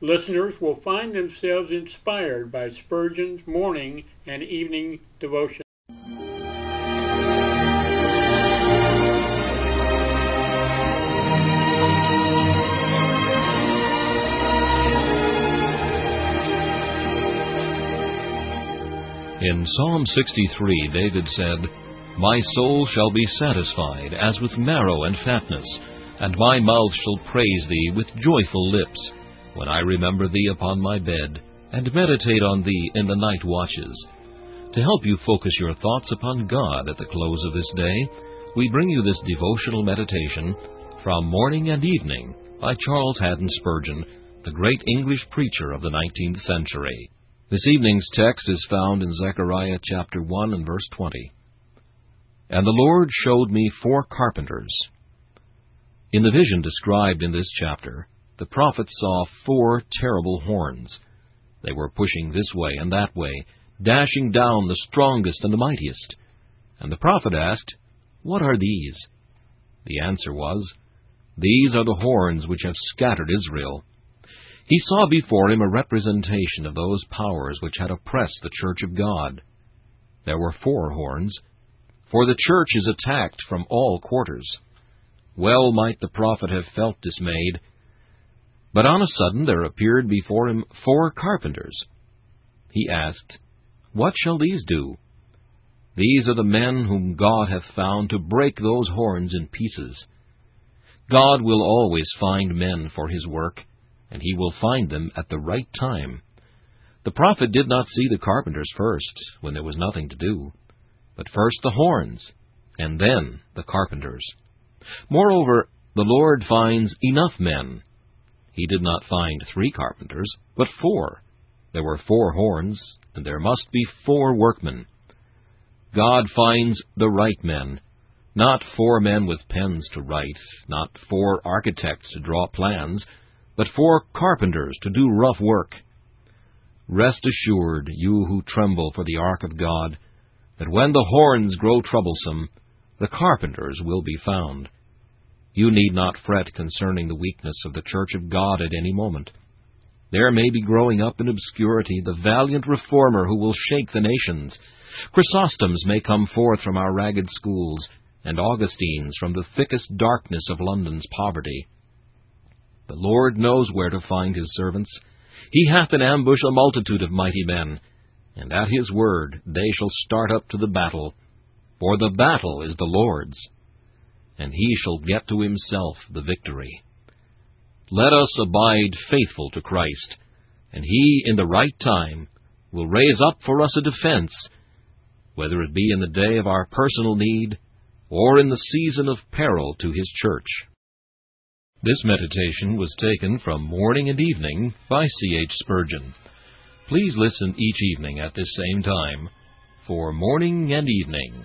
Listeners will find themselves inspired by Spurgeon's morning and evening devotion. In Psalm 63, David said, My soul shall be satisfied as with marrow and fatness, and my mouth shall praise thee with joyful lips when I remember Thee upon my bed, and meditate on Thee in the night watches. To help you focus your thoughts upon God at the close of this day, we bring you this devotional meditation from Morning and Evening by Charles Haddon Spurgeon, the great English preacher of the 19th century. This evening's text is found in Zechariah chapter 1 and verse 20. And the Lord showed me four carpenters. In the vision described in this chapter, the prophet saw four terrible horns. They were pushing this way and that way, dashing down the strongest and the mightiest. And the prophet asked, What are these? The answer was, These are the horns which have scattered Israel. He saw before him a representation of those powers which had oppressed the church of God. There were four horns, for the church is attacked from all quarters. Well might the prophet have felt dismayed but on a sudden there appeared before him four carpenters. He asked, What shall these do? These are the men whom God hath found to break those horns in pieces. God will always find men for his work, and he will find them at the right time. The prophet did not see the carpenters first, when there was nothing to do, but first the horns, and then the carpenters. Moreover, the Lord finds enough men he did not find three carpenters, but four. There were four horns, and there must be four workmen. God finds the right men, not four men with pens to write, not four architects to draw plans, but four carpenters to do rough work. Rest assured, you who tremble for the ark of God, that when the horns grow troublesome, the carpenters will be found. You need not fret concerning the weakness of the Church of God at any moment. There may be growing up in obscurity the valiant reformer who will shake the nations. Chrysostoms may come forth from our ragged schools, and Augustines from the thickest darkness of London's poverty. The Lord knows where to find his servants. He hath in ambush a multitude of mighty men, and at his word they shall start up to the battle. For the battle is the Lord's and he shall get to himself the victory. Let us abide faithful to Christ, and he, in the right time, will raise up for us a defense, whether it be in the day of our personal need or in the season of peril to his church. This meditation was taken from Morning and Evening by C. H. Spurgeon. Please listen each evening at this same time for Morning and Evening.